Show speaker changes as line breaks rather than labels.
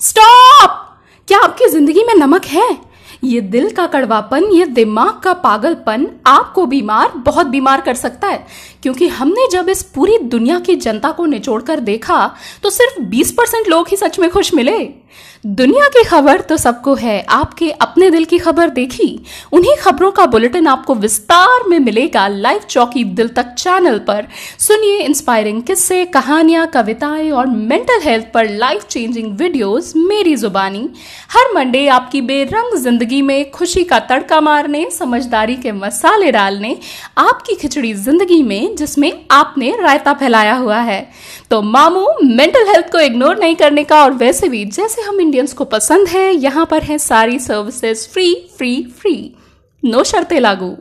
Stop क्या आपकी ज़िंदगी में नमक है? ये दिल का कड़वापन, ये दिमाग का पागलपन आपको बीमार, बहुत बीमार कर सकता है। क्योंकि हमने जब इस पूरी दुनिया की जनता को निचोड़कर देखा तो सिर्फ़ 20 परसेंट लोग ही सच में खुश मिले। दुनिया की खबर तो सबको है। आपके अपने दिल की खबर देखी? उन्हीं खबरों का बुलेटिन आपको विस्तार में मिलेगा लाइव चौकी दिल तक चैनल पर। सुनिए इंस्पायरिंग किस्से, कहानियाँ, कविताएँ और मेंटल हेल्थ पर लाइफ चेंजिंग वीडियोस मेरी जुबानी। हर मंडे आपकी बेरंग ज़िंदगी में खुशी का तड़का मारने, समझदारी के मसाले डालने, आपकी खिचड़ी ज़िंदगी में जिसमें आपने रायता फैलाया हुआ है। तो मामू मेंटल हेल्थ को इग्नोर नहीं करने का और वैसे भी जैसे हम इंडियंस को पसंद है, यहाँ पर है सारी services free free free no शर्तें लागू.